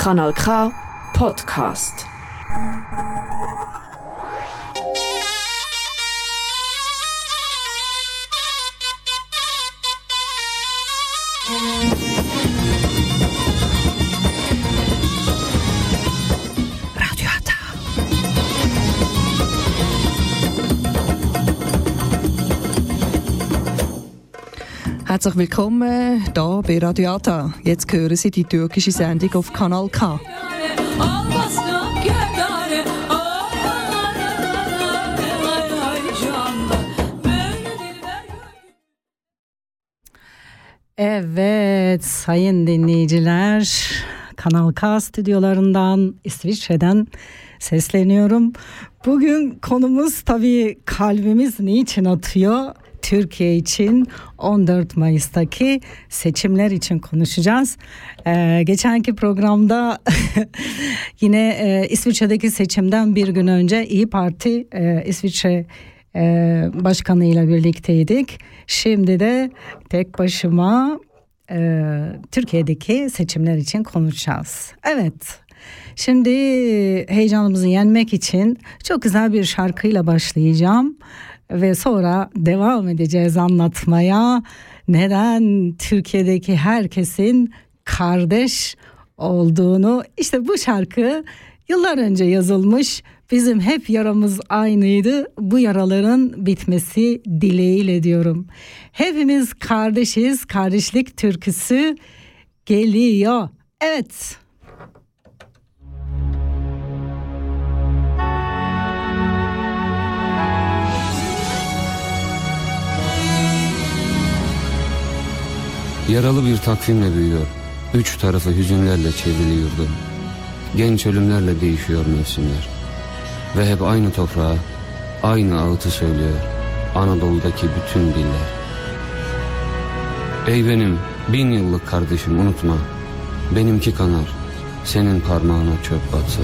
Kanal K Podcast. Herzlich willkommen hier bei Radio Ata. Jetzt hören Sie die türkische Sendung auf Kanal K. Evet sayın dinleyiciler Kanal K stüdyolarından İsviçre'den sesleniyorum. Bugün konumuz tabii kalbimiz niçin atıyor? Türkiye için 14 Mayıs'taki seçimler için konuşacağız. Ee, geçenki programda yine e, İsviçre'deki seçimden bir gün önce İyi Parti e, İsviçre e, Başkanı ile birlikteydik. Şimdi de tek başıma e, Türkiye'deki seçimler için konuşacağız. Evet. Şimdi heyecanımızı yenmek için çok güzel bir şarkıyla başlayacağım ve sonra devam edeceğiz anlatmaya. Neden Türkiye'deki herkesin kardeş olduğunu işte bu şarkı yıllar önce yazılmış. Bizim hep yaramız aynıydı. Bu yaraların bitmesi dileğiyle diyorum. Hepimiz kardeşiz. Kardeşlik türküsü geliyor. Evet. Yaralı bir takvimle büyüyor. Üç tarafı hüzünlerle çevriliyordu. Genç ölümlerle değişiyor mevsimler. Ve hep aynı toprağa, aynı ağıtı söylüyor. Anadolu'daki bütün diller. Ey benim bin yıllık kardeşim unutma. Benimki kanar, senin parmağına çöp batsa.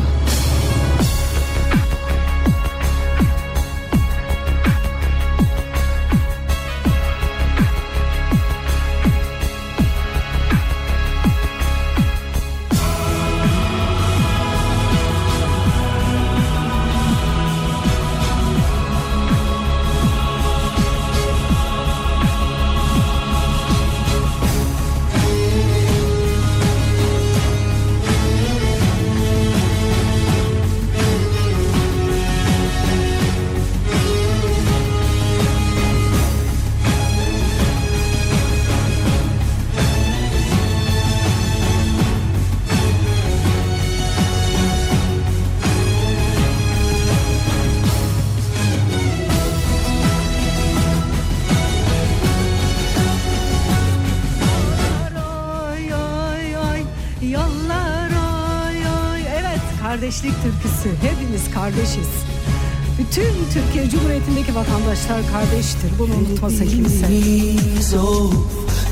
Vatandaşlar kardeştir. Bunu unutmasa kimse. O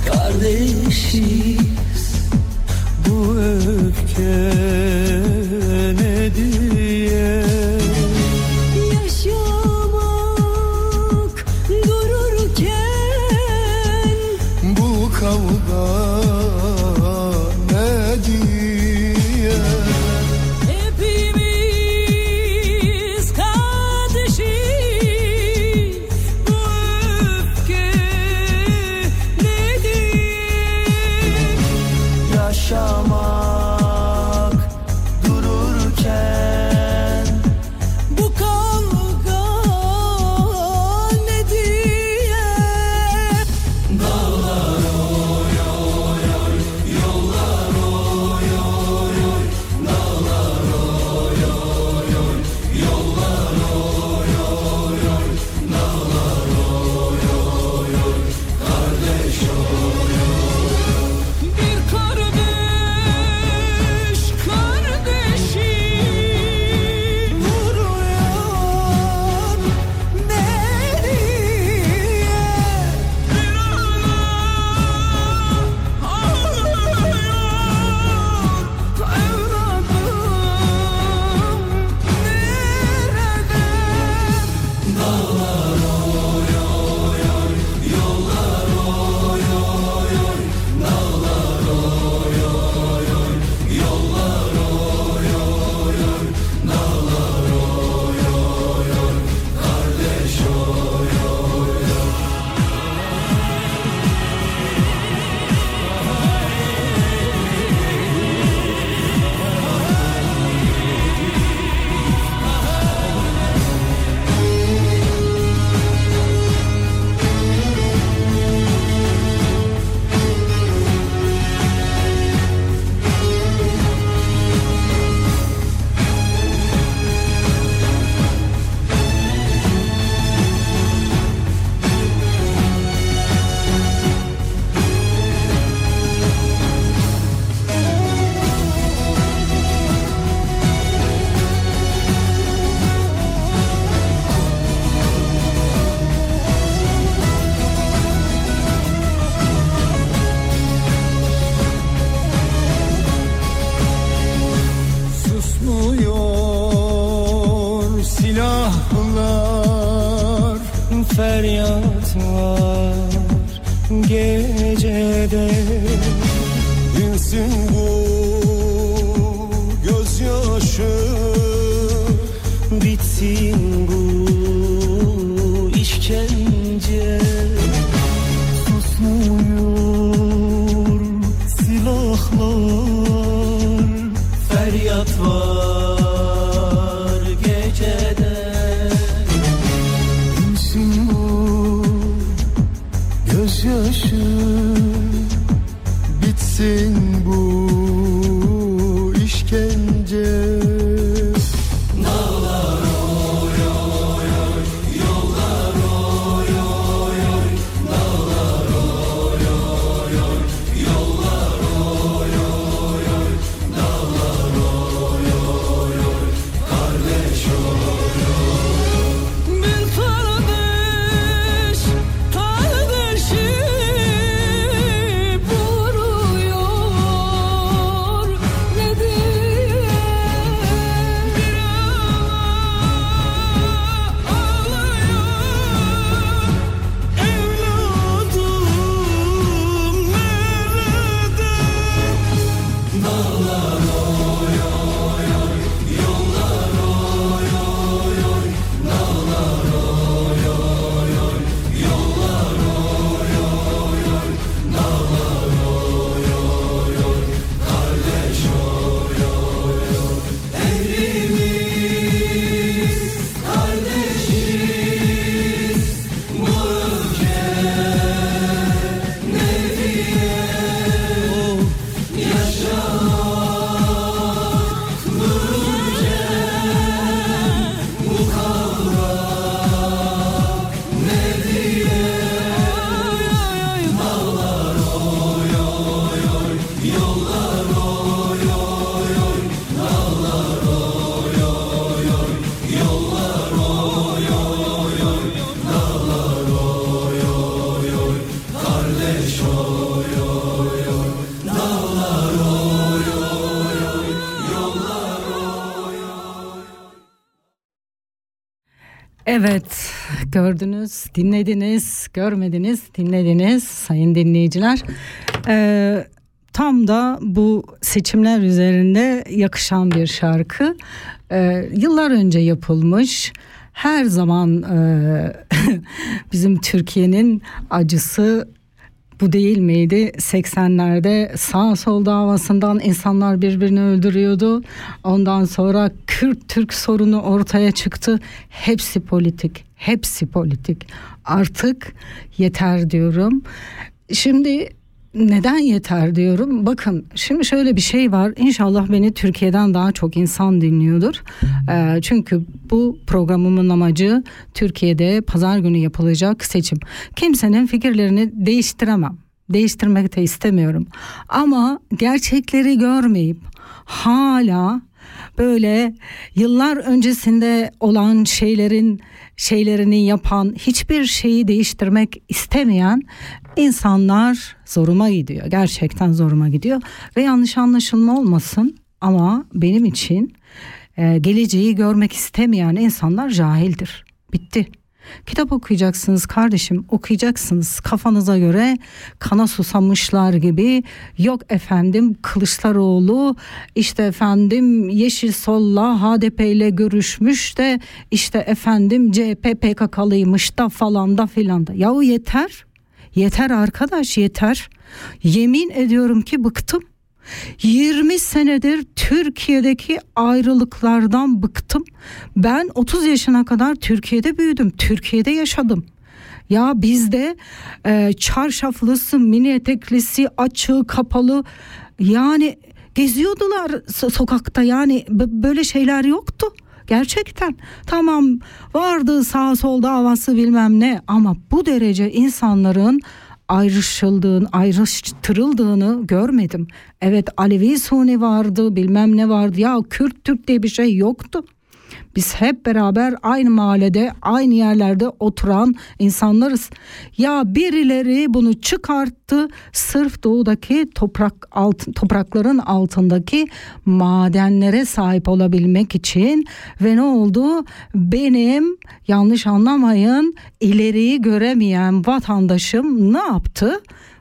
kardeşiz Bu öfke Evet, gördünüz, dinlediniz, görmediniz, dinlediniz sayın dinleyiciler. Ee, tam da bu seçimler üzerinde yakışan bir şarkı. Ee, yıllar önce yapılmış. Her zaman e, bizim Türkiye'nin acısı bu değil miydi? 80'lerde sağ sol davasından insanlar birbirini öldürüyordu. Ondan sonra Kürt Türk sorunu ortaya çıktı. Hepsi politik, hepsi politik. Artık yeter diyorum. Şimdi neden yeter diyorum. Bakın şimdi şöyle bir şey var. İnşallah beni Türkiye'den daha çok insan dinliyordur. Ee, çünkü bu programımın amacı Türkiye'de pazar günü yapılacak seçim. Kimsenin fikirlerini değiştiremem. Değiştirmek de istemiyorum. Ama gerçekleri görmeyip hala böyle yıllar öncesinde olan şeylerin şeylerini yapan hiçbir şeyi değiştirmek istemeyen insanlar zoruma gidiyor. Gerçekten zoruma gidiyor ve yanlış anlaşılma olmasın ama benim için e, geleceği görmek istemeyen insanlar cahildir. Bitti. Kitap okuyacaksınız kardeşim okuyacaksınız. Kafanıza göre kana susamışlar gibi. Yok efendim Kılıçdaroğlu işte efendim Yeşil Sol'la HDP ile görüşmüş de işte efendim CHP PKK'lıymış da falan da filan da. Yahu yeter. Yeter arkadaş yeter. Yemin ediyorum ki bıktım 20 senedir Türkiye'deki ayrılıklardan bıktım. Ben 30 yaşına kadar Türkiye'de büyüdüm. Türkiye'de yaşadım. Ya bizde e, çarşaflısı, mini eteklisi, açığı, kapalı yani geziyordular so- sokakta yani b- böyle şeyler yoktu. Gerçekten tamam vardı sağ sol davası bilmem ne ama bu derece insanların ayrışıldığını, ayrıştırıldığını görmedim. Evet Alevi Suni vardı, bilmem ne vardı. Ya Kürt Türk diye bir şey yoktu. Biz hep beraber aynı mahallede, aynı yerlerde oturan insanlarız. Ya birileri bunu çıkarttı sırf doğudaki toprak alt, toprakların altındaki madenlere sahip olabilmek için ve ne oldu? Benim yanlış anlamayın ileriyi göremeyen vatandaşım ne yaptı?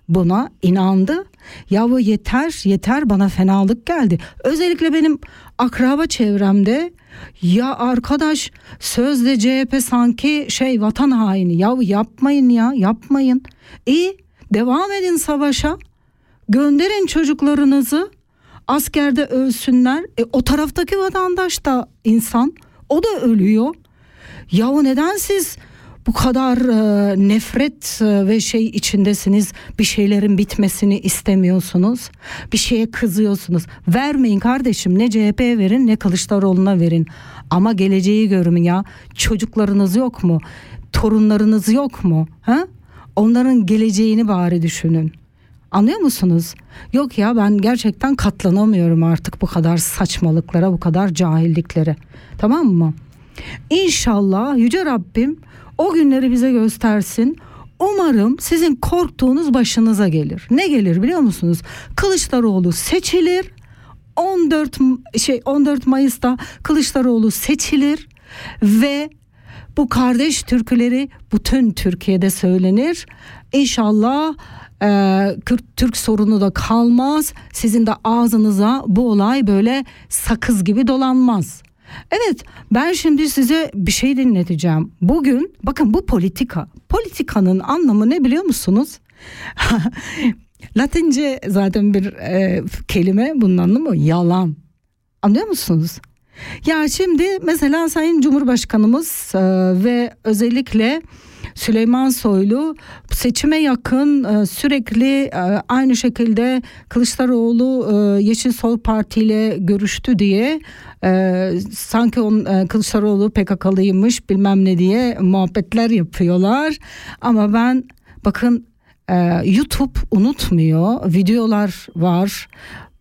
Buna inandı. Yahu yeter yeter bana fenalık geldi. Özellikle benim akraba çevremde ya arkadaş sözde CHP sanki şey vatan haini. Ya yapmayın ya yapmayın. İyi devam edin savaşa. Gönderin çocuklarınızı askerde ölsünler. E, o taraftaki vatandaş da insan. O da ölüyor. Yahu neden siz bu kadar e, nefret e, ve şey içindesiniz. Bir şeylerin bitmesini istemiyorsunuz. Bir şeye kızıyorsunuz. Vermeyin kardeşim. Ne CHP'ye verin ne Kılıçdaroğlu'na verin. Ama geleceği görün ya. Çocuklarınız yok mu? Torunlarınız yok mu? Ha? onların geleceğini bari düşünün. Anlıyor musunuz? Yok ya ben gerçekten katlanamıyorum artık bu kadar saçmalıklara, bu kadar cahilliklere. Tamam mı? İnşallah Yüce Rabbim o günleri bize göstersin. Umarım sizin korktuğunuz başınıza gelir. Ne gelir biliyor musunuz? Kılıçdaroğlu seçilir. 14 M- şey 14 Mayıs'ta Kılıçdaroğlu seçilir ve bu kardeş türküleri bütün Türkiye'de söylenir. İnşallah e, Türk sorunu da kalmaz. Sizin de ağzınıza bu olay böyle sakız gibi dolanmaz. Evet ben şimdi size bir şey dinleteceğim. Bugün bakın bu politika. Politikanın anlamı ne biliyor musunuz? Latince zaten bir e, kelime bunun anlamı yalan. Anlıyor musunuz? Ya şimdi mesela Sayın Cumhurbaşkanımız e, ve özellikle Süleyman Soylu seçime yakın e, sürekli e, aynı şekilde Kılıçdaroğlu e, Yeşil Sol Parti ile görüştü diye sanki on, Kılıçdaroğlu PKK'lıymış bilmem ne diye muhabbetler yapıyorlar. Ama ben bakın YouTube unutmuyor videolar var.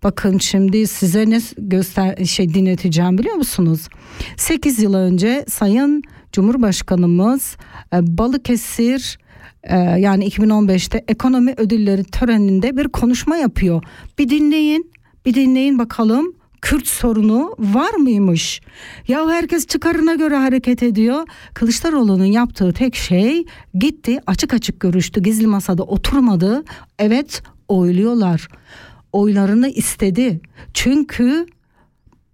Bakın şimdi size ne göster şey dinleteceğim biliyor musunuz? 8 yıl önce Sayın Cumhurbaşkanımız e, Balıkesir e, yani 2015'te ekonomi ödülleri töreninde bir konuşma yapıyor. Bir dinleyin, bir dinleyin bakalım. Kürt sorunu var mıymış? Ya herkes çıkarına göre hareket ediyor. Kılıçdaroğlu'nun yaptığı tek şey gitti açık açık görüştü. Gizli masada oturmadı. Evet oyluyorlar. Oylarını istedi. Çünkü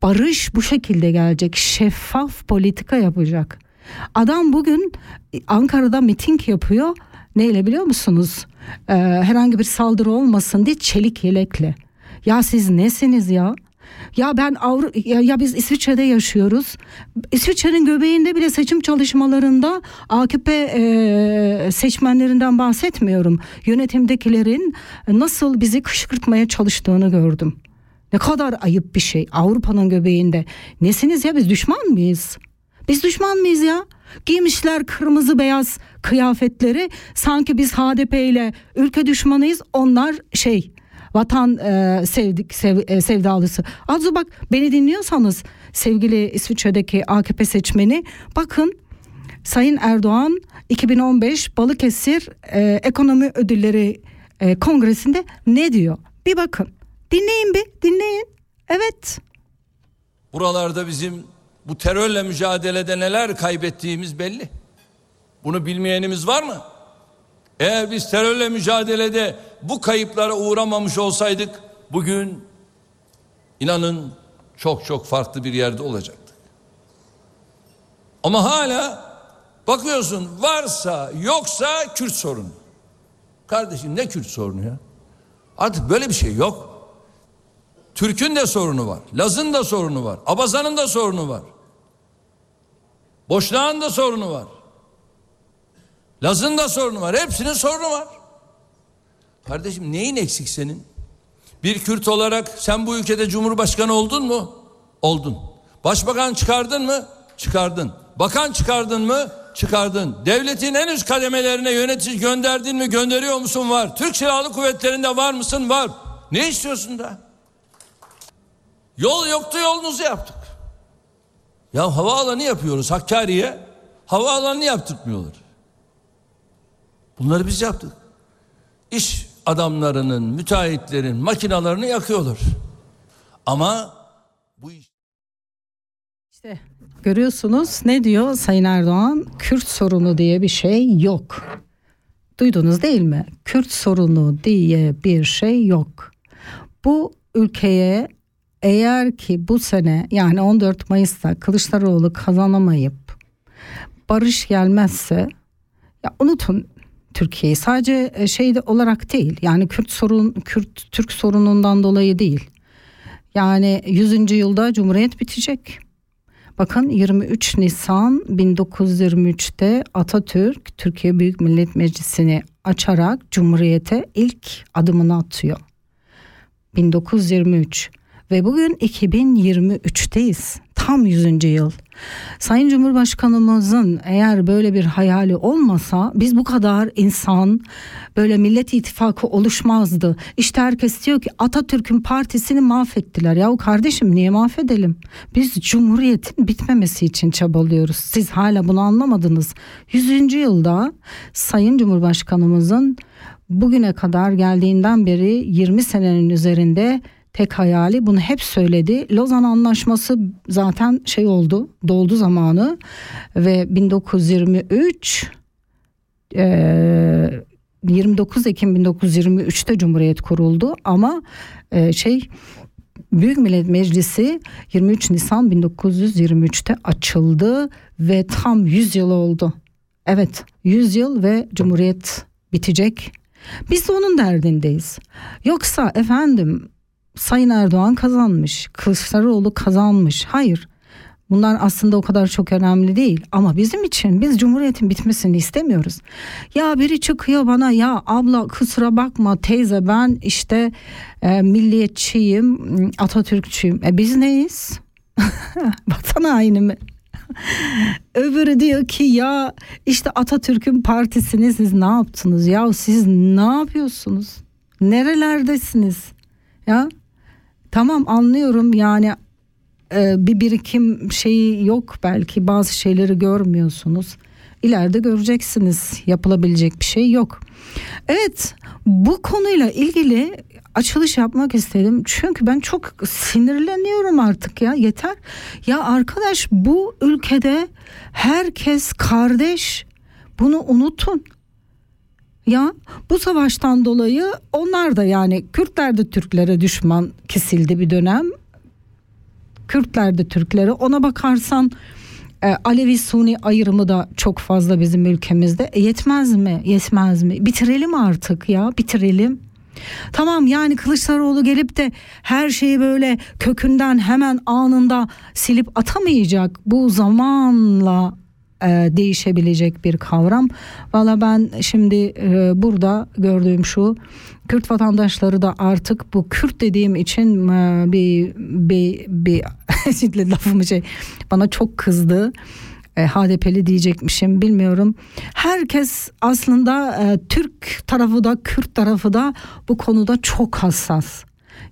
barış bu şekilde gelecek. Şeffaf politika yapacak. Adam bugün Ankara'da miting yapıyor. Neyle biliyor musunuz? Ee, herhangi bir saldırı olmasın diye çelik yelekle. Ya siz nesiniz ya? Ya ben Avru ya, ya biz İsviçre'de yaşıyoruz. İsviçre'nin göbeğinde bile seçim çalışmalarında AKP e, seçmenlerinden bahsetmiyorum. Yönetimdekilerin nasıl bizi kışkırtmaya çalıştığını gördüm. Ne kadar ayıp bir şey Avrupa'nın göbeğinde. Nesiniz ya biz düşman mıyız? Biz düşman mıyız ya? Giymişler kırmızı beyaz kıyafetleri sanki biz HDP ile ülke düşmanıyız onlar şey vatan e, sevdik sev, e, sevdalısı. Az bak beni dinliyorsanız sevgili İsviçre'deki AKP seçmeni bakın Sayın Erdoğan 2015 Balıkesir e, Ekonomi Ödülleri e, Kongresi'nde ne diyor? Bir bakın. Dinleyin bir dinleyin. Evet. Buralarda bizim bu terörle mücadelede neler kaybettiğimiz belli. Bunu bilmeyenimiz var mı? Eğer biz terörle mücadelede bu kayıplara uğramamış olsaydık bugün inanın çok çok farklı bir yerde olacaktık. Ama hala bakıyorsun varsa yoksa Kürt sorunu. Kardeşim ne Kürt sorunu ya? Artık böyle bir şey yok. Türk'ün de sorunu var. Laz'ın da sorunu var. Abazan'ın da sorunu var. Boşnağın da sorunu var. Laz'ın da sorunu var. Hepsinin sorunu var. Kardeşim neyin eksik senin? Bir Kürt olarak sen bu ülkede Cumhurbaşkanı oldun mu? Oldun. Başbakan çıkardın mı? Çıkardın. Bakan çıkardın mı? Çıkardın. Devletin en üst kademelerine yönetici gönderdin mi? Gönderiyor musun? Var. Türk Silahlı Kuvvetleri'nde var mısın? Var. Ne istiyorsun da? Yol yoktu yolunuzu yaptık. Ya havaalanı yapıyoruz Hakkari'ye. Havaalanını yaptırmıyorlar. Bunları biz yaptık. İş adamlarının, müteahhitlerin makinalarını yakıyorlar. Ama bu iş İşte görüyorsunuz ne diyor Sayın Erdoğan? Kürt sorunu diye bir şey yok. Duydunuz değil mi? Kürt sorunu diye bir şey yok. Bu ülkeye eğer ki bu sene yani 14 Mayıs'ta Kılıçdaroğlu kazanamayıp barış gelmezse ya unutun Türkiye'yi sadece e, şey olarak değil yani Kürt sorun Kürt Türk sorunundan dolayı değil. Yani 100. yılda Cumhuriyet bitecek. Bakın 23 Nisan 1923'te Atatürk Türkiye Büyük Millet Meclisi'ni açarak Cumhuriyete ilk adımını atıyor. 1923 ve bugün 2023'teyiz. Tam 100. yıl. Sayın Cumhurbaşkanımızın eğer böyle bir hayali olmasa biz bu kadar insan böyle Millet İttifakı oluşmazdı. İşte herkes diyor ki Atatürk'ün partisini mahvettiler. Yahu kardeşim niye mahvedelim? Biz Cumhuriyet'in bitmemesi için çabalıyoruz. Siz hala bunu anlamadınız. 100. yılda Sayın Cumhurbaşkanımızın bugüne kadar geldiğinden beri 20 senenin üzerinde tek hayali bunu hep söyledi. Lozan Anlaşması zaten şey oldu, doldu zamanı ve 1923 eee, 29 Ekim 1923'te Cumhuriyet kuruldu ama eee, şey Büyük Millet Meclisi 23 Nisan 1923'te açıldı ve tam 100 yıl oldu. Evet 100 yıl ve Cumhuriyet bitecek. Biz de onun derdindeyiz. Yoksa efendim Sayın Erdoğan kazanmış, Kılıçdaroğlu kazanmış. Hayır. Bunlar aslında o kadar çok önemli değil ama bizim için biz cumhuriyetin bitmesini istemiyoruz. Ya biri çıkıyor bana ya abla kusura bakma teyze ben işte e, milliyetçiyim, Atatürkçüyüm. E biz neyiz? Vatan haini mi? Öbürü diyor ki ya işte Atatürk'ün partisini siz ne yaptınız? Ya siz ne yapıyorsunuz? Nerelerdesiniz? Ya tamam anlıyorum yani e, bir birikim şeyi yok belki bazı şeyleri görmüyorsunuz. İleride göreceksiniz yapılabilecek bir şey yok. Evet bu konuyla ilgili açılış yapmak istedim. Çünkü ben çok sinirleniyorum artık ya yeter. Ya arkadaş bu ülkede herkes kardeş. Bunu unutun. Ya bu savaştan dolayı onlar da yani Kürtler de Türklere düşman kesildi bir dönem. Kürtler de Türklere ona bakarsan e, Alevi Suni ayrımı da çok fazla bizim ülkemizde. E, yetmez mi? Yetmez mi? Bitirelim artık ya bitirelim. Tamam yani Kılıçdaroğlu gelip de her şeyi böyle kökünden hemen anında silip atamayacak. Bu zamanla değişebilecek bir kavram. Valla ben şimdi e, burada gördüğüm şu Kürt vatandaşları da artık bu Kürt dediğim için e, bir bir bir şimdi lafımı şey bana çok kızdı. E, HDP'li diyecekmişim bilmiyorum. Herkes aslında e, Türk tarafı da Kürt tarafı da bu konuda çok hassas.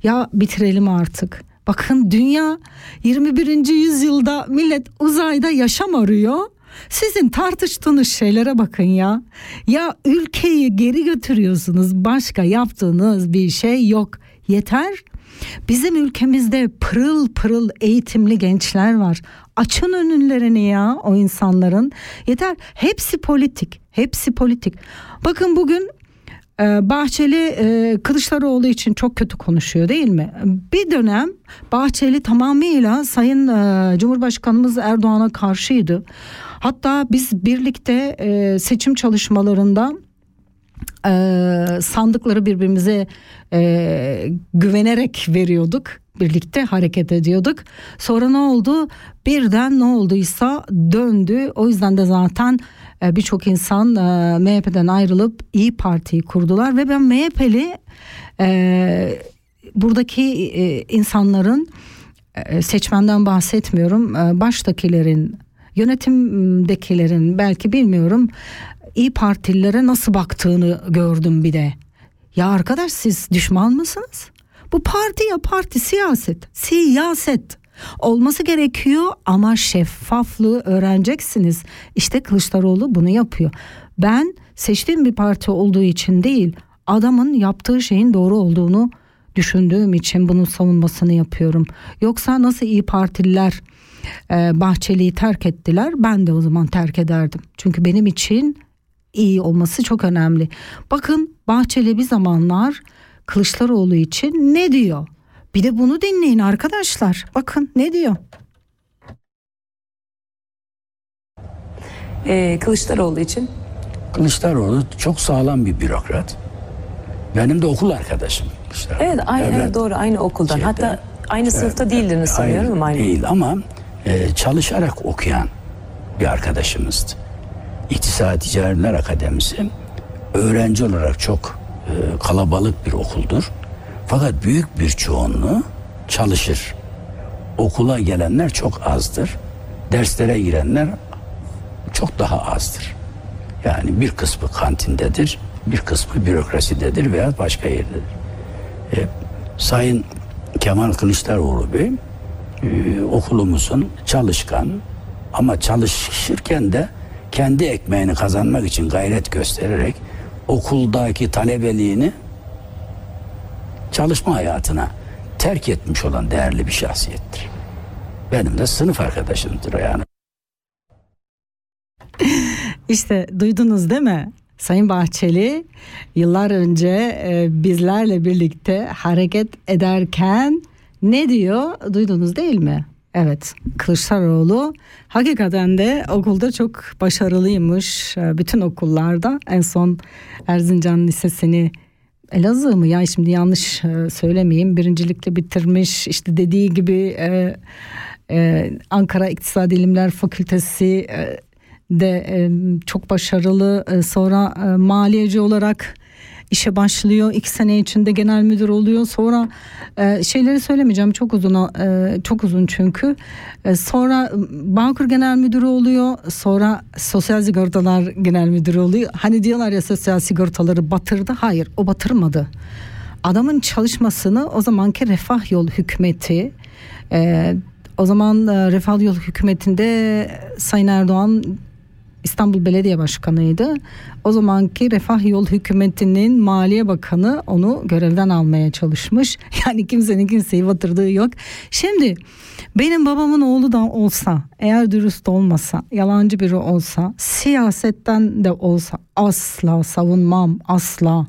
Ya bitirelim artık. Bakın dünya 21. yüzyılda millet uzayda yaşam arıyor. Sizin tartıştığınız şeylere bakın ya. Ya ülkeyi geri götürüyorsunuz. Başka yaptığınız bir şey yok. Yeter. Bizim ülkemizde pırıl pırıl eğitimli gençler var. Açın önünlerini ya o insanların. Yeter. Hepsi politik. Hepsi politik. Bakın bugün Bahçeli e, Kılıçdaroğlu için çok kötü konuşuyor değil mi? Bir dönem Bahçeli tamamıyla Sayın e, Cumhurbaşkanımız Erdoğan'a karşıydı. Hatta biz birlikte e, seçim çalışmalarında sandıkları birbirimize güvenerek veriyorduk. Birlikte hareket ediyorduk. Sonra ne oldu? Birden ne olduysa döndü. O yüzden de zaten birçok insan e, MHP'den ayrılıp İyi Parti'yi kurdular ve ben MHP'li e, buradaki e, insanların seçmenden bahsetmiyorum. Baştakilerin yönetimdekilerin belki bilmiyorum İyi Partililere nasıl baktığını gördüm bir de. Ya arkadaş siz düşman mısınız? Bu parti ya parti siyaset. Siyaset. Olması gerekiyor ama şeffaflığı öğreneceksiniz. İşte Kılıçdaroğlu bunu yapıyor. Ben seçtiğim bir parti olduğu için değil, adamın yaptığı şeyin doğru olduğunu düşündüğüm için bunun savunmasını yapıyorum. Yoksa nasıl iyi Partililer e, Bahçeli'yi terk ettiler, ben de o zaman terk ederdim. Çünkü benim için iyi olması çok önemli. Bakın Bahçeli bir zamanlar Kılıçdaroğlu için ne diyor? Bir de bunu dinleyin arkadaşlar. Bakın ne diyor? Ee, Kılıçdaroğlu için Kılıçdaroğlu çok sağlam bir bürokrat. Benim de okul arkadaşım. Kılıçdaroğlu. evet, aynı, Evet. doğru aynı okuldan. Şeyde, Hatta aynı sınıfta değildiniz sanıyorum ama aynı. Değil ama e, çalışarak okuyan bir arkadaşımızdı. İktisadi Ticaretler Akademisi öğrenci olarak çok e, kalabalık bir okuldur. Fakat büyük bir çoğunluğu çalışır. Okula gelenler çok azdır. Derslere girenler çok daha azdır. Yani bir kısmı kantindedir, bir kısmı bürokrasidedir veya başka yerdedir. E, Sayın Kemal Kılıçdaroğlu Bey e, okulumuzun çalışkan ama çalışırken de kendi ekmeğini kazanmak için gayret göstererek okuldaki talebeliğini çalışma hayatına terk etmiş olan değerli bir şahsiyettir. Benim de sınıf arkadaşımdır yani. İşte duydunuz değil mi? Sayın Bahçeli yıllar önce e, bizlerle birlikte hareket ederken ne diyor? Duydunuz değil mi? Evet Kılıçdaroğlu hakikaten de okulda çok başarılıymış. E, Bütün okullarda en son Erzincan Lisesi'ni Elazığ mı? Ya şimdi yanlış e, söylemeyeyim. Birincilikle bitirmiş işte dediği gibi e, e, Ankara İktisadi İlimler Fakültesi e, de e, çok başarılı E, sonra e, maliyeci olarak işe başlıyor iki sene içinde genel müdür oluyor. Sonra e, şeyleri söylemeyeceğim çok uzun e, çok uzun çünkü. E, sonra e, Bağkur genel müdürü oluyor sonra sosyal sigortalar genel müdürü oluyor. Hani diyorlar ya sosyal sigortaları batırdı. Hayır o batırmadı. Adamın çalışmasını o zamanki refah yol hükümeti e, o zaman e, refah yol hükümetinde Sayın Erdoğan İstanbul Belediye Başkanı'ydı. O zamanki Refah Yol Hükümeti'nin Maliye Bakanı onu görevden almaya çalışmış. Yani kimsenin kimseyi batırdığı yok. Şimdi benim babamın oğlu da olsa, eğer dürüst olmasa, yalancı biri olsa, siyasetten de olsa asla savunmam, asla.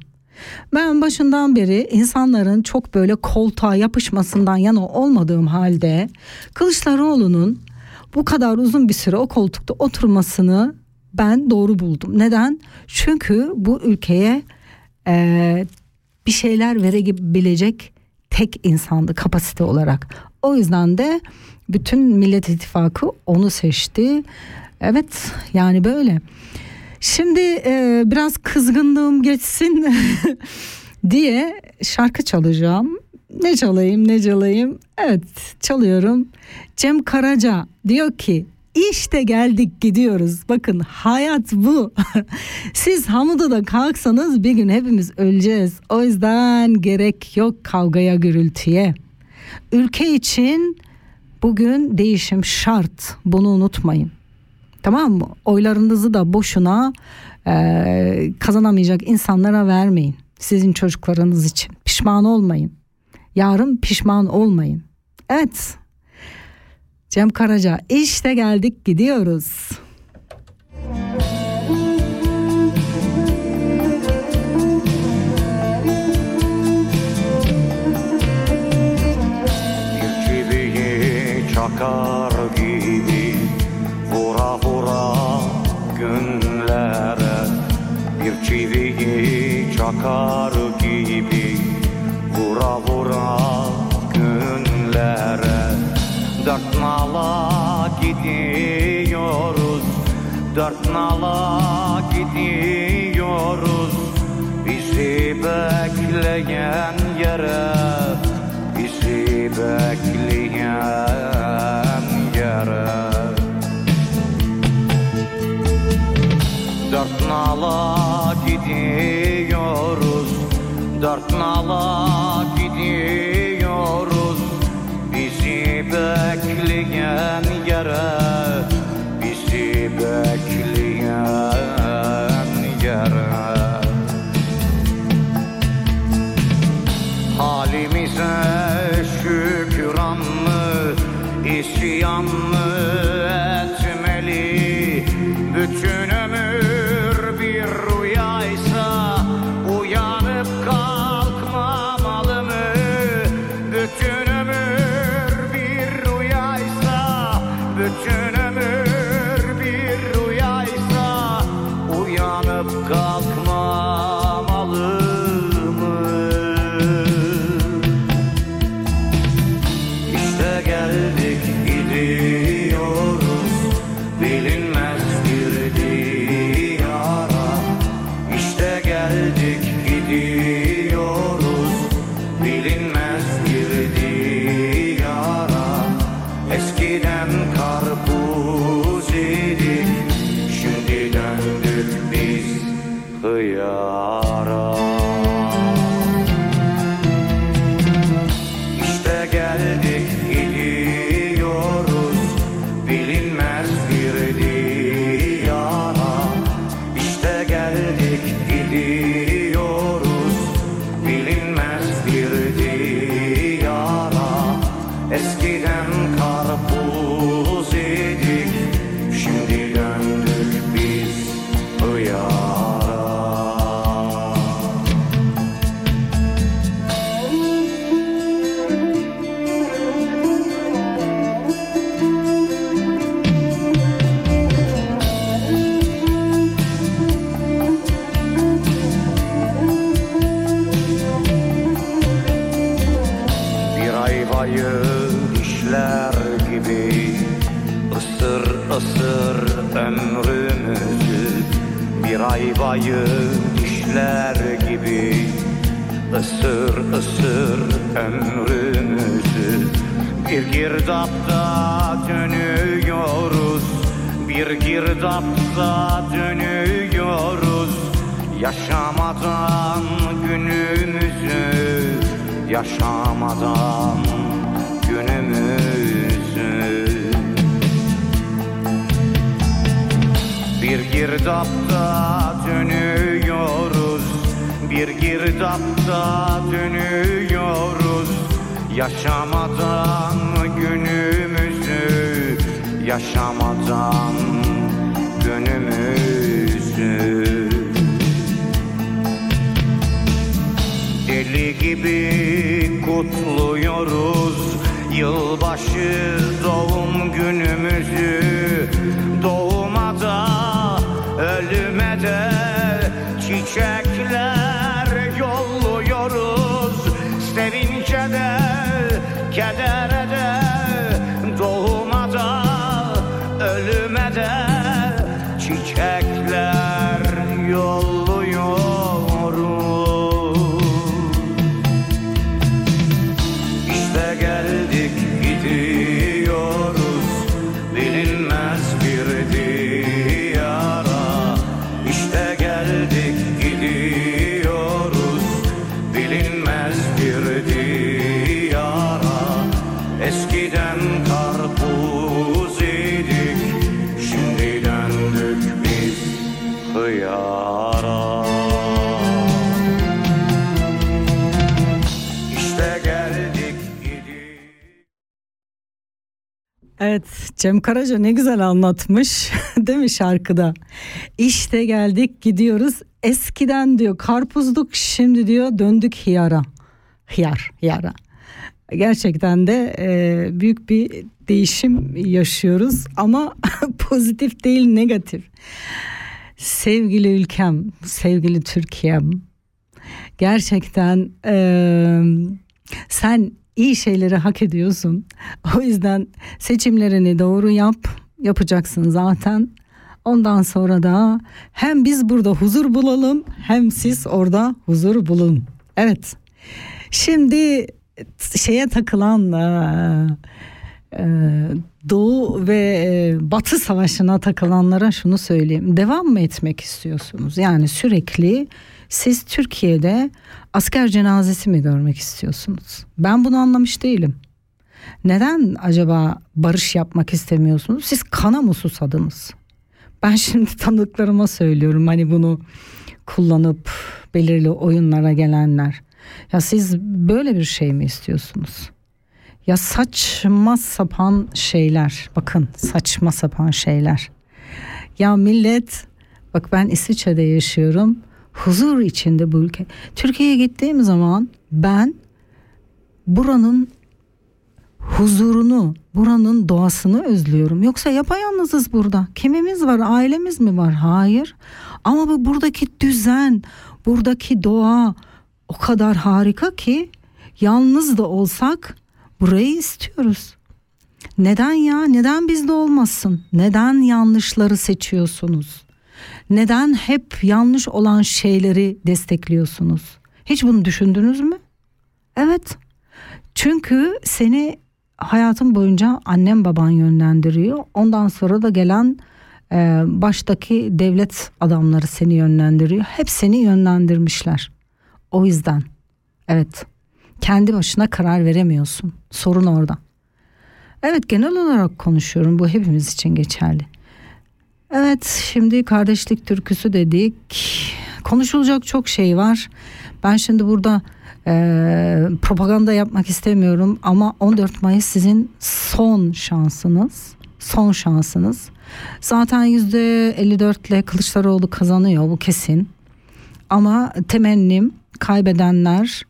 Ben başından beri insanların çok böyle koltuğa yapışmasından yana olmadığım halde Kılıçdaroğlu'nun bu kadar uzun bir süre o koltukta oturmasını ben doğru buldum. Neden? Çünkü bu ülkeye e, bir şeyler verebilecek tek insandı kapasite olarak. O yüzden de bütün Millet İttifakı onu seçti. Evet yani böyle. Şimdi e, biraz kızgınlığım geçsin diye şarkı çalacağım. Ne çalayım ne çalayım? Evet çalıyorum. Cem Karaca diyor ki işte geldik gidiyoruz. Bakın hayat bu. Siz Hamudu'da kalksanız bir gün hepimiz öleceğiz. O yüzden gerek yok kavgaya gürültüye. Ülke için bugün değişim şart. Bunu unutmayın. Tamam mı? Oylarınızı da boşuna e, kazanamayacak insanlara vermeyin. Sizin çocuklarınız için. Pişman olmayın. Yarın pişman olmayın. Evet. Cem Karaca işte geldik gidiyoruz. Dört nala gidiyoruz. Bizi bekleyen yere bekleyen yara. Halimize şükran mı isyan mı girdapta dönüyoruz. Yaşamadan günümüzü Yaşamadan günümüzü Deli gibi kutluyoruz. Yılbaşı doğum günümüzü. Doğuma da ölüme de Çiçekler Evet Cem Karaca ne güzel anlatmış değil mi şarkıda? İşte geldik gidiyoruz eskiden diyor karpuzduk şimdi diyor döndük hiyara. Hiyar hiyara. Gerçekten de e, büyük bir değişim yaşıyoruz ama pozitif değil negatif. Sevgili ülkem, sevgili Türkiye'm gerçekten e, sen iyi şeyleri hak ediyorsun. O yüzden seçimlerini doğru yap, yapacaksın zaten. Ondan sonra da hem biz burada huzur bulalım hem siz orada huzur bulun. Evet. Şimdi şeye takılan e, e, Doğu ve e, Batı savaşına takılanlara şunu söyleyeyim. Devam mı etmek istiyorsunuz? Yani sürekli siz Türkiye'de asker cenazesi mi görmek istiyorsunuz? Ben bunu anlamış değilim. Neden acaba barış yapmak istemiyorsunuz? Siz kana mı susadınız? Ben şimdi tanıdıklarıma söylüyorum hani bunu kullanıp belirli oyunlara gelenler. Ya siz böyle bir şey mi istiyorsunuz? Ya saçma sapan şeyler. Bakın saçma sapan şeyler. Ya millet bak ben İsviçre'de yaşıyorum. Huzur içinde bu ülke. Türkiye'ye gittiğim zaman ben buranın huzurunu, buranın doğasını özlüyorum. Yoksa yapayalnızız burada. Kimimiz var? Ailemiz mi var? Hayır. Ama bu buradaki düzen, buradaki doğa o kadar harika ki yalnız da olsak burayı istiyoruz. Neden ya? Neden bizde olmasın? Neden yanlışları seçiyorsunuz? Neden hep yanlış olan şeyleri destekliyorsunuz? Hiç bunu düşündünüz mü? Evet. Çünkü seni hayatın boyunca annem baban yönlendiriyor. Ondan sonra da gelen e, baştaki devlet adamları seni yönlendiriyor. Hep seni yönlendirmişler. O yüzden evet Kendi başına karar veremiyorsun. Sorun orada. Evet genel olarak konuşuyorum. Bu hepimiz için geçerli. Evet şimdi kardeşlik türküsü dedik. Konuşulacak çok şey var. Ben şimdi burada eee, propaganda yapmak istemiyorum ama 14 Mayıs sizin son şansınız. Son şansınız. Zaten %54 ile Kılıçdaroğlu kazanıyor bu kesin. Ama temennim kaybedenler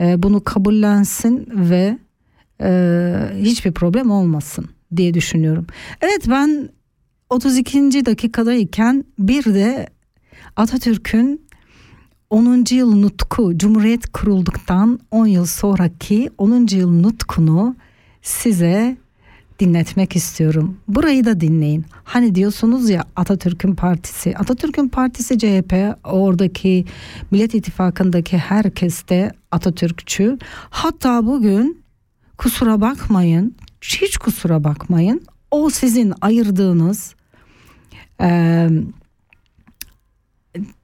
e, bunu kabullensin ve e, hiçbir problem olmasın diye düşünüyorum. Evet ben 32. dakikadayken bir de Atatürk'ün 10. yıl nutku Cumhuriyet kurulduktan 10 yıl sonraki 10. yıl nutkunu size dinletmek istiyorum. Burayı da dinleyin. Hani diyorsunuz ya Atatürk'ün partisi. Atatürk'ün partisi CHP oradaki Millet İttifakı'ndaki herkes de Atatürkçü. Hatta bugün kusura bakmayın hiç kusura bakmayın o sizin ayırdığınız eee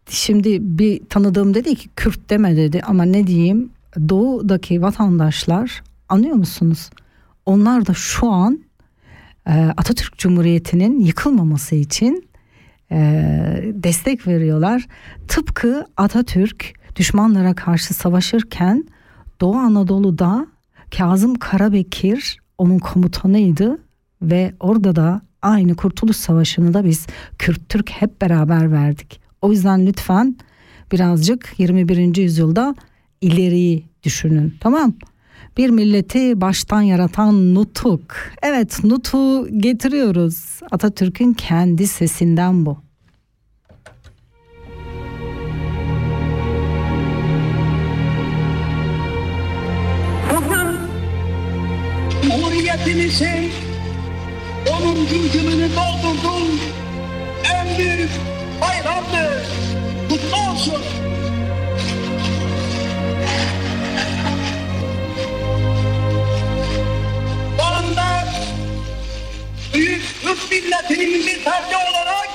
şimdi bir tanıdığım dedi ki Kürt deme dedi ama ne diyeyim doğudaki vatandaşlar anlıyor musunuz? Onlar da şu an e, Atatürk Cumhuriyeti'nin yıkılmaması için e, destek veriyorlar. Tıpkı Atatürk düşmanlara karşı savaşırken Doğu Anadolu'da Kazım Karabekir onun komutanıydı ve orada da aynı Kurtuluş Savaşı'nı da biz Kürt Türk hep beraber verdik. O yüzden lütfen birazcık 21. yüzyılda ileriyi düşünün. Tamam? Bir milleti baştan yaratan nutuk. Evet nutu getiriyoruz. Atatürk'ün kendi sesinden bu. 10. yılını doldurdum. En büyük bayramdır. Kutlu olsun. Bu anda büyük Türk milletinin bir ferdi olarak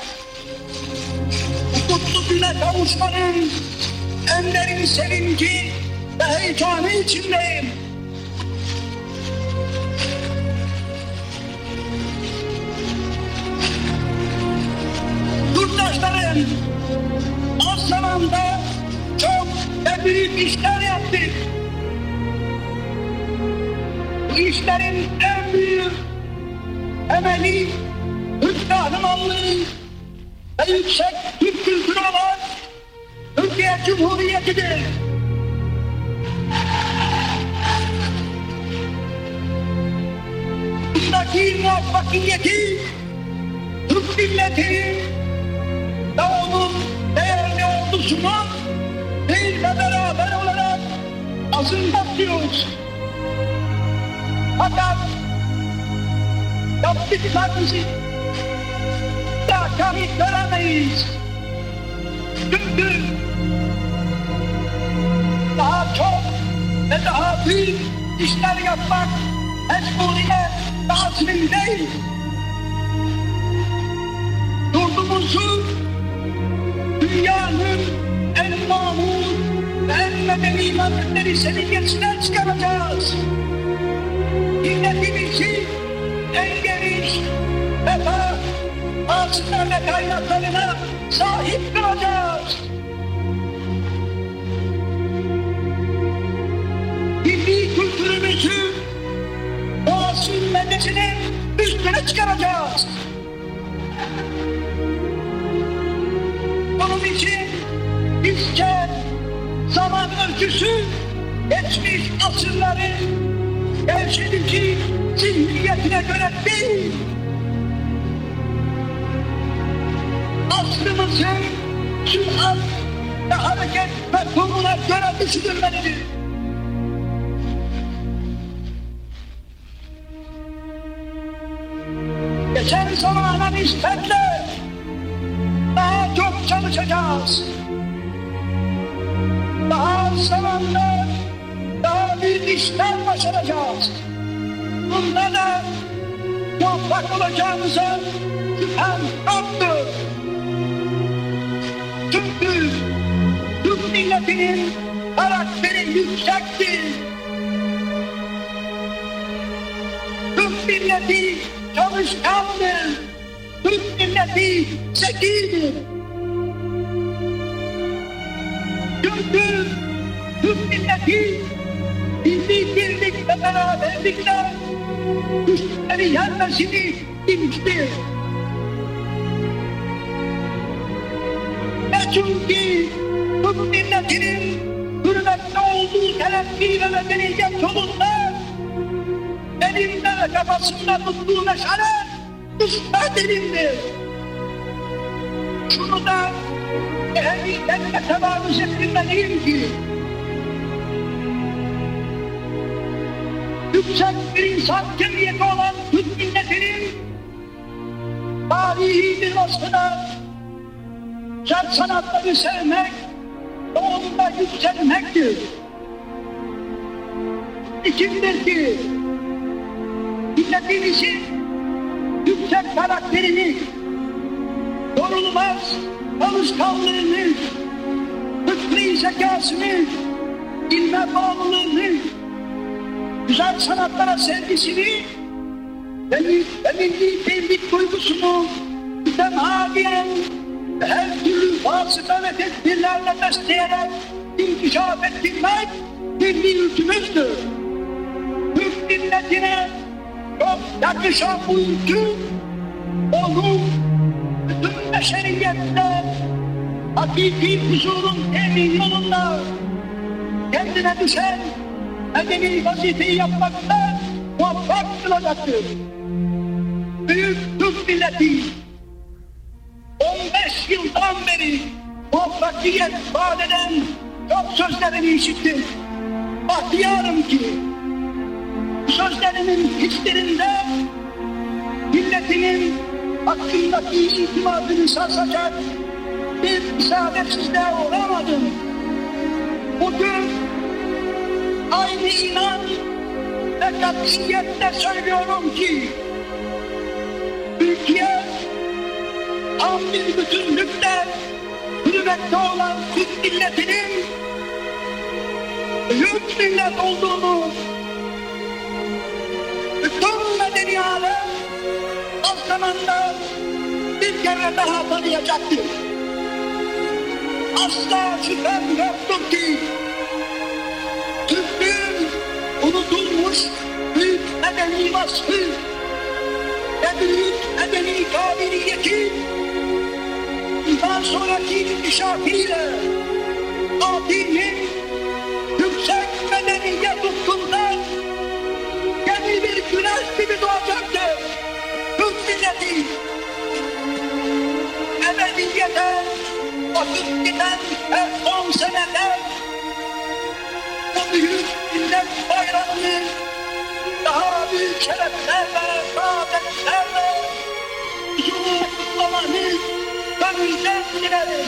kutlu güne kavuşmanın en derin sevinci ve heyecanı içindeyim. Yurttaşlarım, az zamanda çok ve büyük işler yaptık. Bu işlerin en büyük temeli Türk kahramanlığı ve yüksek Türk kültürü olan Türkiye Cumhuriyeti'dir. Bundaki muvaffakiyeti Türk milletinin ve onun değerli ordusunu ve beraber olarak azınlatıyoruz. Fakat yaptıklarımızı da kanıtlayamayız. Çünkü daha çok ve daha büyük işler yapmak mecburiyet lazım değil. Yurdumuzu dünyanın en mamur ve en medeni memleketleri seviyesinden çıkaracağız. Milletimizi en geniş refah, ağaçlar ve kaynaklarına sahip kılacağız. Milli kültürümüzü doğasının medeniyetinin üstüne çıkaracağız. İçin bizce zaman ölçüsü geçmiş asırları gevşedici zihniyetine göre değil. Aslımızın sürat ve hareket mefhumuna göre düşünülmelidir. Geçen zamana nispetle açacağız. Daha zamanlar, daha büyük işler başaracağız. Bunda da muvaffak olacağımıza şüphem yoktur. Çünkü Türk milletinin karakteri yüksektir. Türk milleti çalışkandır. Türk milleti zekidir. Çünkü Türk milleti milli birlik ve beraberlikle güçleri yenmesini bilmiştir. Ve çünkü Türk milletinin hürmetli olduğu terakki ve medeniyet yolunda elinde ve kafasında tuttuğu meşale ispat edildi. Şunu da ehliyetle tevarüz ettirmeliyim ki yüksek bir insan cemiyeti olan Türk milletinin tarihi bir vasfına güzel sanatları sevmek onunla yükselmektir. İçindir ki milletimizin yüksek karakterini, yorulmaz alışkanlığını, fıkri zekasını, ilme bağlılığını, güzel sanatlara sevgisini ve, milli tevhid duygusunu mütemadiyen ve her türlü vasıta ve tedbirlerle besleyerek inkişaf ettirmek milli yükümüzdür. Türk milletine çok yakışan bu ülkü onun bütün beşeriyetle hakiki huzurun temin yolunda kendine düşen medeni vazifeyi yapmakta muvaffak kılacaktır. Büyük Türk milleti 15 yıldan beri muvaffakiyet vaat eden çok sözlerini işittim. Bahtiyarım ki sözlerinin hiçbirinde milletinin hakkındaki itimadını sarsacak bir isabetsizliğe uğramadım. Bugün aynı inan ve katiyetle söylüyorum ki Türkiye tam bir bütünlükle hürmette olan Türk milletinin büyük millet olduğunu bütün medeni alem az zamanda kere daha tanıyacaktır. Asla şüphem yoktur ki Türklüğün unutulmuş büyük medeni vasfı ve büyük medeni kabiliyeti bundan sonraki inkişafıyla Fatih'in yüksek medeniyet ufkundan yeni bir güneş gibi doğacaktır. Ebediyete akıp giden her on senede bu büyük millet bayrağını daha büyük şereflerle, saadetlerle huzurla kutlamanı gönülden dilerim.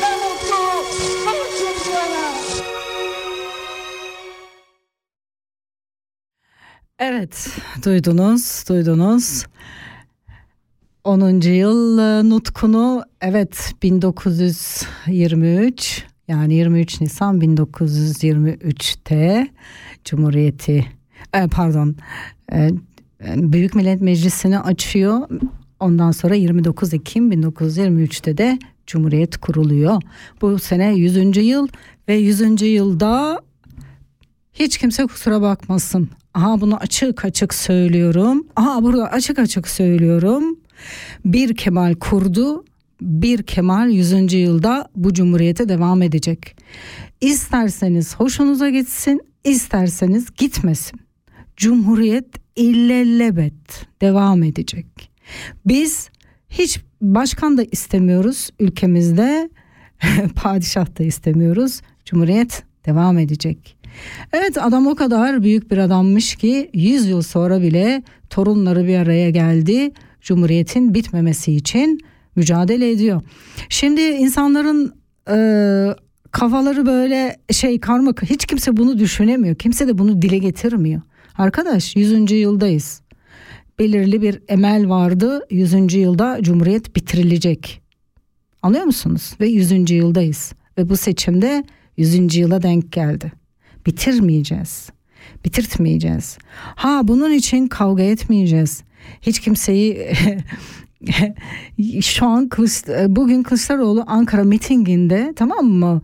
Ne mutlu, bana. Evet, duydunuz, duydunuz. 10. yıl e, nutkunu evet 1923 yani 23 Nisan 1923'te Cumhuriyeti e, pardon e, Büyük Millet Meclisi'ni açıyor. Ondan sonra 29 Ekim 1923'te de Cumhuriyet kuruluyor. Bu sene 100. yıl ve 100. yılda hiç kimse kusura bakmasın. Aha bunu açık açık söylüyorum. Aha burada açık açık söylüyorum. Bir Kemal kurdu. Bir Kemal 100. yılda bu cumhuriyete devam edecek. İsterseniz hoşunuza gitsin, isterseniz gitmesin. Cumhuriyet illellebet devam edecek. Biz hiç başkan da istemiyoruz ülkemizde. Padişah da istemiyoruz. Cumhuriyet devam edecek. Evet adam o kadar büyük bir adammış ki 100 yıl sonra bile torunları bir araya geldi. Cumhuriyetin bitmemesi için mücadele ediyor. Şimdi insanların e, kafaları böyle şey karmak hiç kimse bunu düşünemiyor. Kimse de bunu dile getirmiyor. Arkadaş 100. yıldayız. Belirli bir emel vardı. 100. yılda Cumhuriyet bitirilecek. Anlıyor musunuz? Ve 100. yıldayız. Ve bu seçimde 100. yıla denk geldi. Bitirmeyeceğiz. Bitirtmeyeceğiz. Ha bunun için kavga etmeyeceğiz. Hiç kimseyi şu an bugün Kılıçdaroğlu Ankara mitinginde tamam mı?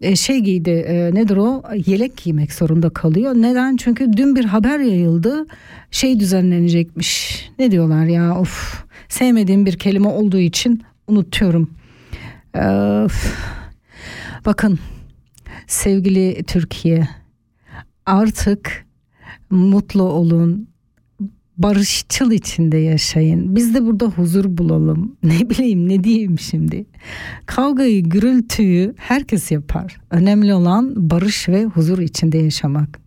E, şey giydi e, nedir o yelek giymek zorunda kalıyor. Neden? Çünkü dün bir haber yayıldı şey düzenlenecekmiş. Ne diyorlar ya of sevmediğim bir kelime olduğu için unutuyorum. Öf. Bakın sevgili Türkiye artık mutlu olun barışçıl içinde yaşayın. Biz de burada huzur bulalım. Ne bileyim ne diyeyim şimdi. Kavgayı, gürültüyü herkes yapar. Önemli olan barış ve huzur içinde yaşamak.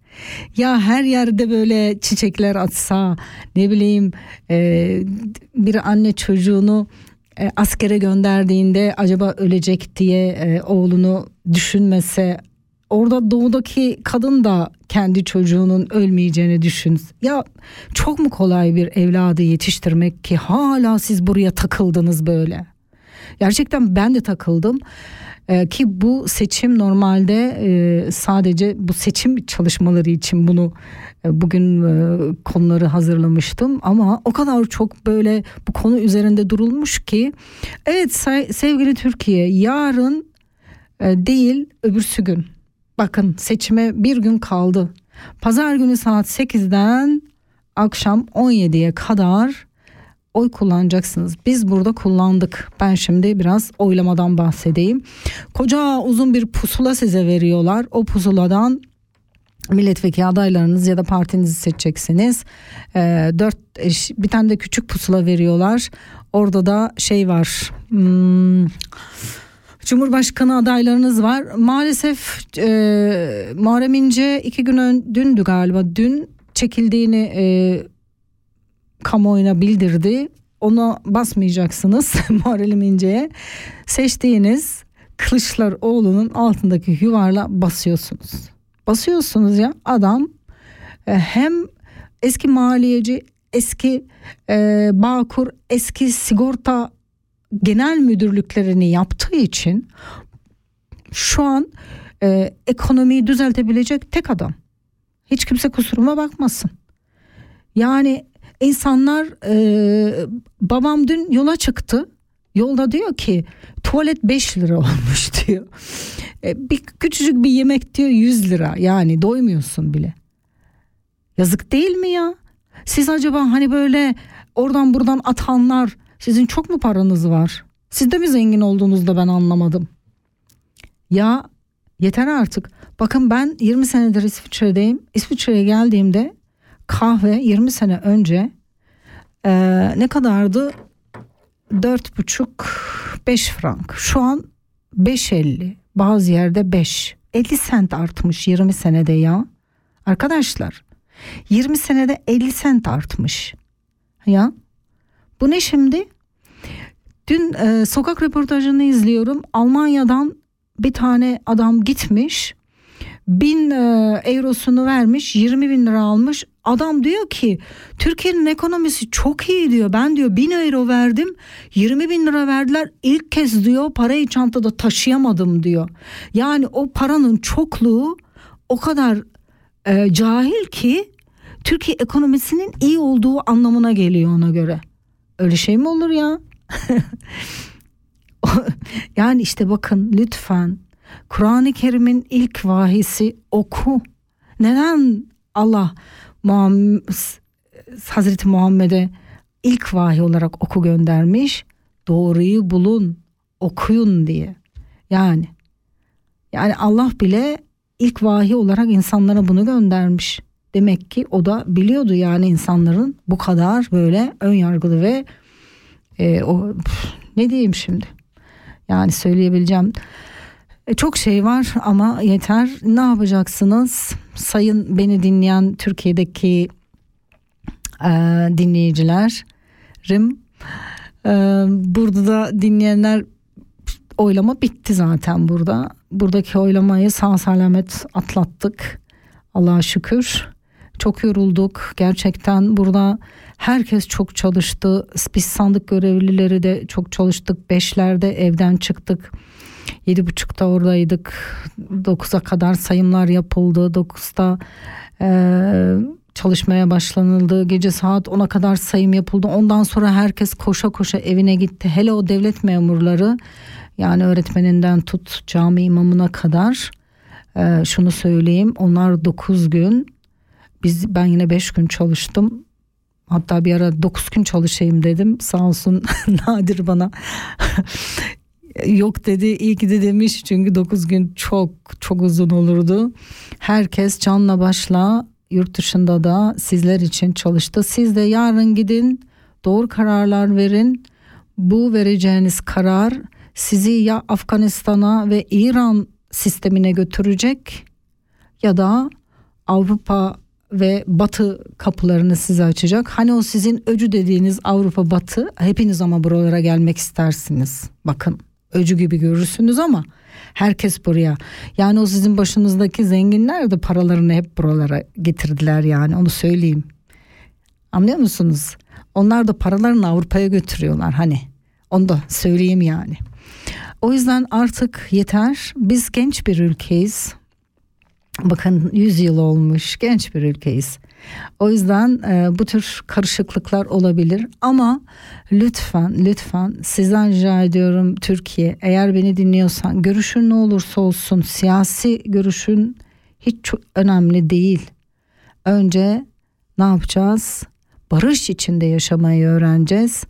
Ya her yerde böyle çiçekler atsa ne bileyim e, bir anne çocuğunu e, askere gönderdiğinde acaba ölecek diye e, oğlunu düşünmese orada doğudaki kadın da kendi çocuğunun ölmeyeceğini düşün. Ya çok mu kolay bir evladı yetiştirmek ki hala siz buraya takıldınız böyle. Gerçekten ben de takıldım. Ee, ki bu seçim normalde e, sadece bu seçim çalışmaları için bunu e, bugün e, konuları hazırlamıştım ama o kadar çok böyle bu konu üzerinde durulmuş ki evet sevgili Türkiye yarın değil öbürsü gün bakın seçime bir gün kaldı pazar günü saat 8'den akşam 17'ye kadar oy kullanacaksınız. Biz burada kullandık. Ben şimdi biraz oylamadan bahsedeyim. Koca uzun bir pusula size veriyorlar. O pusuladan milletvekili adaylarınız ya da partinizi seçeceksiniz. Ee, dört bir tane de küçük pusula veriyorlar. Orada da şey var. Hmm, Cumhurbaşkanı adaylarınız var. Maalesef e, Muharrem İnce iki gün ön, dündü galiba. Dün çekildiğini e, kamuoyuna bildirdi. Ona basmayacaksınız Muharrem İnce'ye. Seçtiğiniz Kılıçdaroğlu'nun altındaki yuvarla basıyorsunuz. Basıyorsunuz ya adam e, hem eski maliyeci, eski e, Bağkur, eski sigorta genel müdürlüklerini yaptığı için şu an e, ekonomiyi düzeltebilecek tek adam. Hiç kimse kusuruma bakmasın. Yani insanlar e, babam dün yola çıktı. Yolda diyor ki tuvalet 5 lira olmuş diyor. E, bir küçücük bir yemek diyor 100 lira. Yani doymuyorsun bile. Yazık değil mi ya? Siz acaba hani böyle oradan buradan atanlar sizin çok mu paranız var? Siz de mi zengin olduğunuzda ben anlamadım. Ya yeter artık. Bakın ben 20 senedir İsviçre'deyim. İsviçre'ye geldiğimde kahve 20 sene önce e, ne kadardı? 4,5-5 frank. Şu an 5.50. Bazı yerde 5. 50 sent artmış 20 senede ya. Arkadaşlar 20 senede 50 sent artmış. Ya bu ne şimdi? Dün e, sokak röportajını izliyorum. Almanya'dan bir tane adam gitmiş. Bin e, eurosunu vermiş 20 bin lira almış. Adam diyor ki Türkiye'nin ekonomisi çok iyi diyor. Ben diyor bin euro verdim 20 bin lira verdiler. İlk kez diyor parayı çantada taşıyamadım diyor. Yani o paranın çokluğu o kadar e, cahil ki Türkiye ekonomisinin iyi olduğu anlamına geliyor ona göre. Öyle şey mi olur ya? yani işte bakın lütfen Kur'an-ı Kerim'in ilk vahisi oku. Neden Allah Muhammed, Hazreti Muhammed'e ilk vahiy olarak oku göndermiş? Doğruyu bulun, okuyun diye. Yani yani Allah bile ilk vahiy olarak insanlara bunu göndermiş. Demek ki o da biliyordu yani insanların bu kadar böyle ön yargılı ve e, o pf, ne diyeyim şimdi? Yani söyleyebileceğim e, çok şey var ama yeter. Ne yapacaksınız? Sayın beni dinleyen Türkiye'deki e, dinleyicilerim. E, burada da dinleyenler oylama bitti zaten burada. Buradaki oylamayı sağ selamet atlattık. Allah'a şükür. Çok yorulduk. Gerçekten burada herkes çok çalıştı. Biz sandık görevlileri de çok çalıştık. Beşlerde evden çıktık. Yedi buçukta oradaydık. 9'a kadar sayımlar yapıldı. 9'da e, çalışmaya başlanıldı. Gece saat 10'a kadar sayım yapıldı. Ondan sonra herkes koşa koşa evine gitti. Hele o devlet memurları yani öğretmeninden tut cami imamına kadar e, şunu söyleyeyim. Onlar 9 gün biz ben yine 5 gün çalıştım. Hatta bir ara 9 gün çalışayım dedim. Sağ olsun Nadir bana yok dedi. İyi ki de demiş çünkü 9 gün çok çok uzun olurdu. Herkes canla başla yurt dışında da sizler için çalıştı. Siz de yarın gidin doğru kararlar verin. Bu vereceğiniz karar sizi ya Afganistan'a ve İran sistemine götürecek ya da Avrupa ve Batı kapılarını size açacak. Hani o sizin öcü dediğiniz Avrupa Batı hepiniz ama buralara gelmek istersiniz. Bakın öcü gibi görürsünüz ama herkes buraya. Yani o sizin başınızdaki zenginler de paralarını hep buralara getirdiler yani onu söyleyeyim. Anlıyor musunuz? Onlar da paralarını Avrupa'ya götürüyorlar hani. Onu da söyleyeyim yani. O yüzden artık yeter. Biz genç bir ülkeyiz. Bakın 100 yıl olmuş genç bir ülkeyiz. O yüzden e, bu tür karışıklıklar olabilir ama lütfen lütfen sizden rica ediyorum Türkiye eğer beni dinliyorsan görüşün ne olursa olsun siyasi görüşün hiç önemli değil. Önce ne yapacağız? Barış içinde yaşamayı öğreneceğiz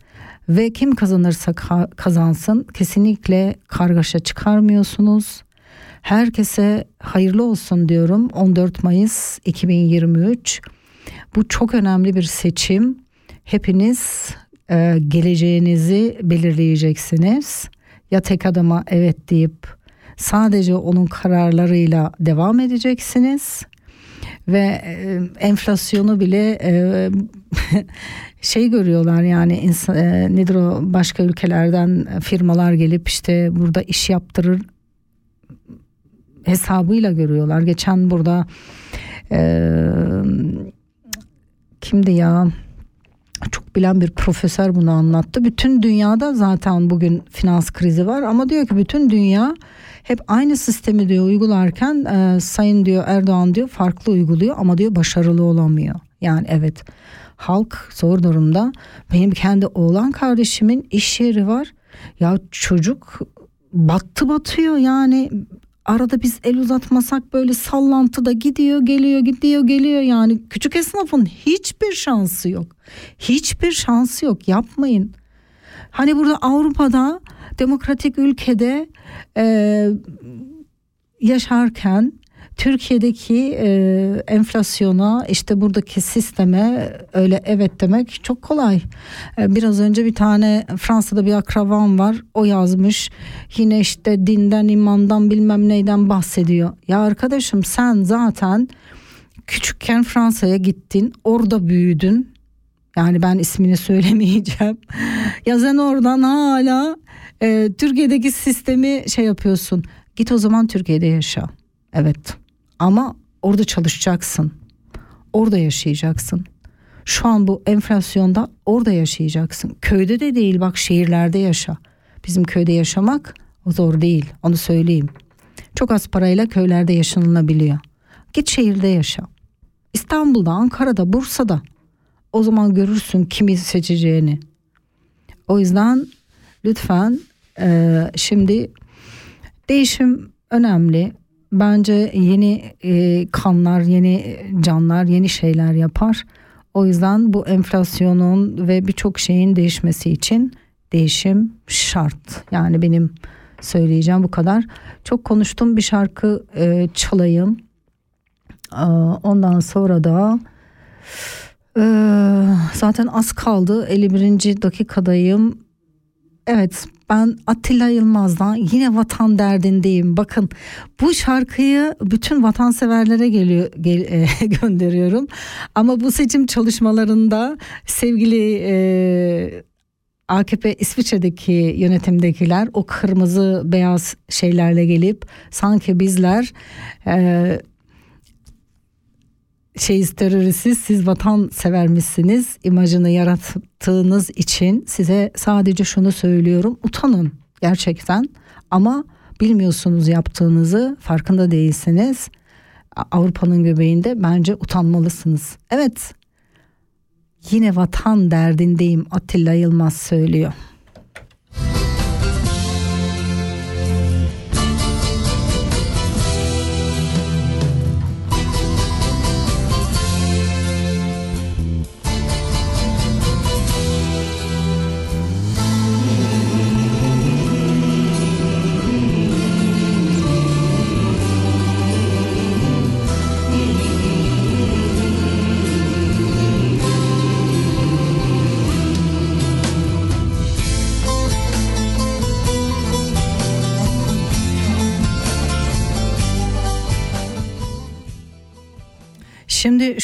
ve kim kazanırsa ka- kazansın kesinlikle kargaşa çıkarmıyorsunuz. Herkese hayırlı olsun diyorum 14 Mayıs 2023. Bu çok önemli bir seçim. Hepiniz e, geleceğinizi belirleyeceksiniz. Ya tek adama evet deyip sadece onun kararlarıyla devam edeceksiniz ve e, enflasyonu bile e, şey görüyorlar yani insan, e, nedir o başka ülkelerden firmalar gelip işte burada iş yaptırır hesabıyla görüyorlar. Geçen burada e, kimdi ya çok bilen bir profesör bunu anlattı. Bütün dünyada zaten bugün finans krizi var ama diyor ki bütün dünya hep aynı sistemi diyor uygularken e, sayın diyor Erdoğan diyor farklı uyguluyor ama diyor başarılı olamıyor. Yani evet halk zor durumda. Benim kendi oğlan kardeşimin iş yeri var. Ya çocuk battı batıyor yani arada biz el uzatmasak böyle sallantıda gidiyor geliyor gidiyor geliyor yani küçük esnafın hiçbir şansı yok. Hiçbir şansı yok yapmayın. Hani burada Avrupa'da demokratik ülkede e, yaşarken Türkiye'deki e, enflasyona işte buradaki sisteme öyle evet demek çok kolay. E, biraz önce bir tane Fransa'da bir akravam var o yazmış yine işte dinden imandan bilmem neyden bahsediyor. Ya arkadaşım sen zaten küçükken Fransa'ya gittin orada büyüdün yani ben ismini söylemeyeceğim. ya sen oradan hala e, Türkiye'deki sistemi şey yapıyorsun. Git o zaman Türkiye'de yaşa. Evet. Ama orada çalışacaksın. Orada yaşayacaksın. Şu an bu enflasyonda orada yaşayacaksın. Köyde de değil bak şehirlerde yaşa. Bizim köyde yaşamak zor değil onu söyleyeyim. Çok az parayla köylerde yaşanılabiliyor. Git şehirde yaşa. İstanbul'da, Ankara'da, Bursa'da. O zaman görürsün kimi seçeceğini. O yüzden lütfen e, şimdi değişim önemli. Bence yeni e, kanlar, yeni canlar, yeni şeyler yapar. O yüzden bu enflasyonun ve birçok şeyin değişmesi için değişim şart. Yani benim söyleyeceğim bu kadar. Çok konuştum bir şarkı e, çalayım. Aa, Ondan sonra da e, zaten az kaldı 51. dakikadayım. Evet ben Atilla Yılmaz'dan yine vatan derdindeyim. Bakın bu şarkıyı bütün vatanseverlere geliyor gel, e, gönderiyorum. Ama bu seçim çalışmalarında sevgili e, AKP İsviçre'deki yönetimdekiler o kırmızı beyaz şeylerle gelip sanki bizler e, şeyiz teröristiz siz vatan severmişsiniz imajını yarattığınız için size sadece şunu söylüyorum utanın gerçekten ama bilmiyorsunuz yaptığınızı, farkında değilsiniz. Avrupa'nın göbeğinde bence utanmalısınız. Evet. Yine vatan derdindeyim Atilla Yılmaz söylüyor.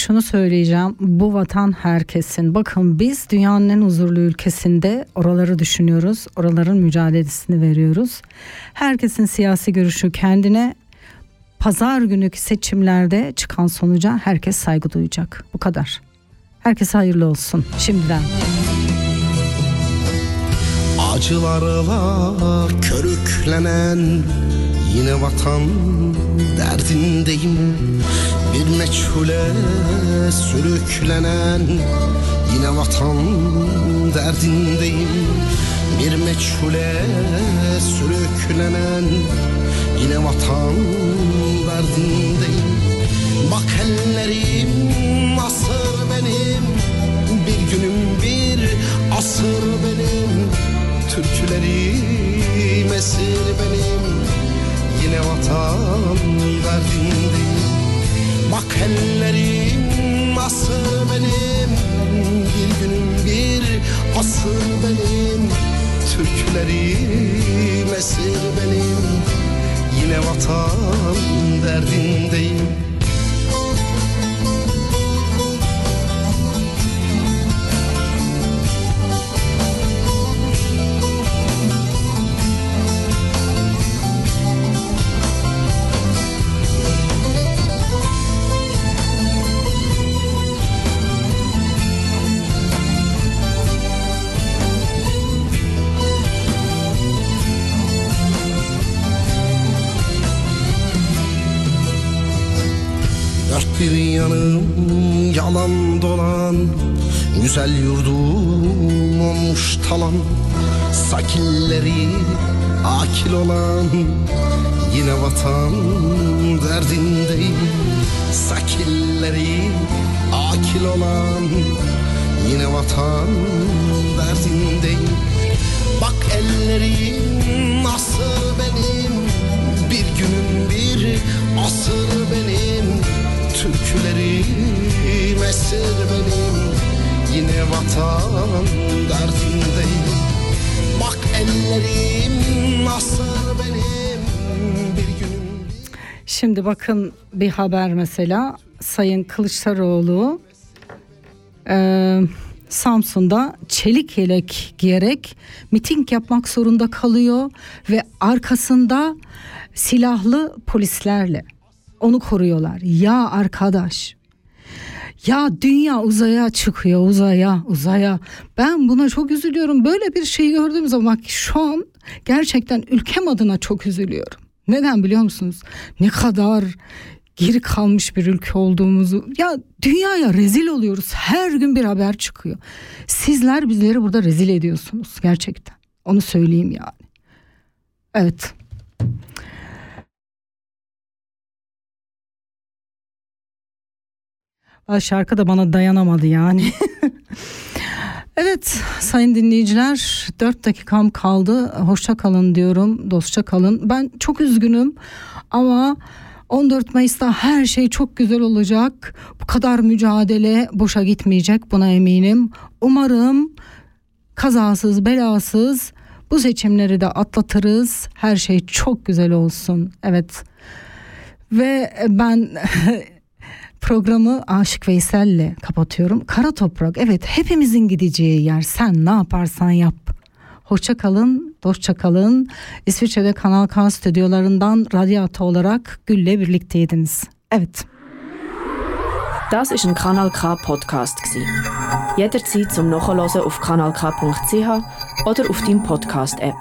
Şunu söyleyeceğim. Bu vatan herkesin. Bakın biz dünyanın en huzurlu ülkesinde oraları düşünüyoruz. Oraların mücadelesini veriyoruz. Herkesin siyasi görüşü kendine. Pazar günüki seçimlerde çıkan sonuca herkes saygı duyacak. Bu kadar. Herkese hayırlı olsun şimdiden. Acılarla körüklenen yine vatan derdindeyim. Bir meçhule sürüklenen yine vatan derdindeyim. Bir meçhule sürüklenen yine vatan derdindeyim. Bak ellerim asır benim Bir günüm bir asır benim. Türkülerim esir benim Yine vatan derdindeyim Bak ellerim asır benim. Bir günüm bir asır benim. Türkülerim esir benim. Yine vatan derdindeyim yanım yalan dolan Güzel yurdum olmuş talan Sakilleri akil olan Yine vatan derdindeyim. Sakilleri akil olan Yine vatan derdindeyim. Bak ellerim asır benim Bir günüm bir asır benim Türkülerim esir benim. Yine vatan derdindeyim. Bak ellerim asır benim. Bir günüm Şimdi bakın bir haber mesela. Sayın Kılıçdaroğlu e, Samsun'da çelik yelek giyerek miting yapmak zorunda kalıyor ve arkasında silahlı polislerle onu koruyorlar. Ya arkadaş ya dünya uzaya çıkıyor uzaya uzaya. Ben buna çok üzülüyorum. Böyle bir şey gördüğüm zaman şu an gerçekten ülkem adına çok üzülüyorum. Neden biliyor musunuz? Ne kadar geri kalmış bir ülke olduğumuzu ya dünyaya rezil oluyoruz. Her gün bir haber çıkıyor. Sizler bizleri burada rezil ediyorsunuz gerçekten. Onu söyleyeyim yani. Evet. Şarkı da bana dayanamadı yani. evet sayın dinleyiciler 4 dakikam kaldı. Hoşça kalın diyorum. Dostça kalın. Ben çok üzgünüm ama 14 Mayıs'ta her şey çok güzel olacak. Bu kadar mücadele boşa gitmeyecek buna eminim. Umarım kazasız belasız bu seçimleri de atlatırız. Her şey çok güzel olsun. Evet. Ve ben programı Aşık Veysel'le kapatıyorum. Kara toprak evet hepimizin gideceği yer. Sen ne yaparsan yap. Hoşça kalın, dostça kalın. İsviçre'de Kanal K stüdyolarından radyata olarak Gül'le birlikteydiniz. Evet. Das ist ein Kanal K Podcast gsi. Jederzeit zum Nachhören auf kanalk.ch oder auf deinem Podcast App.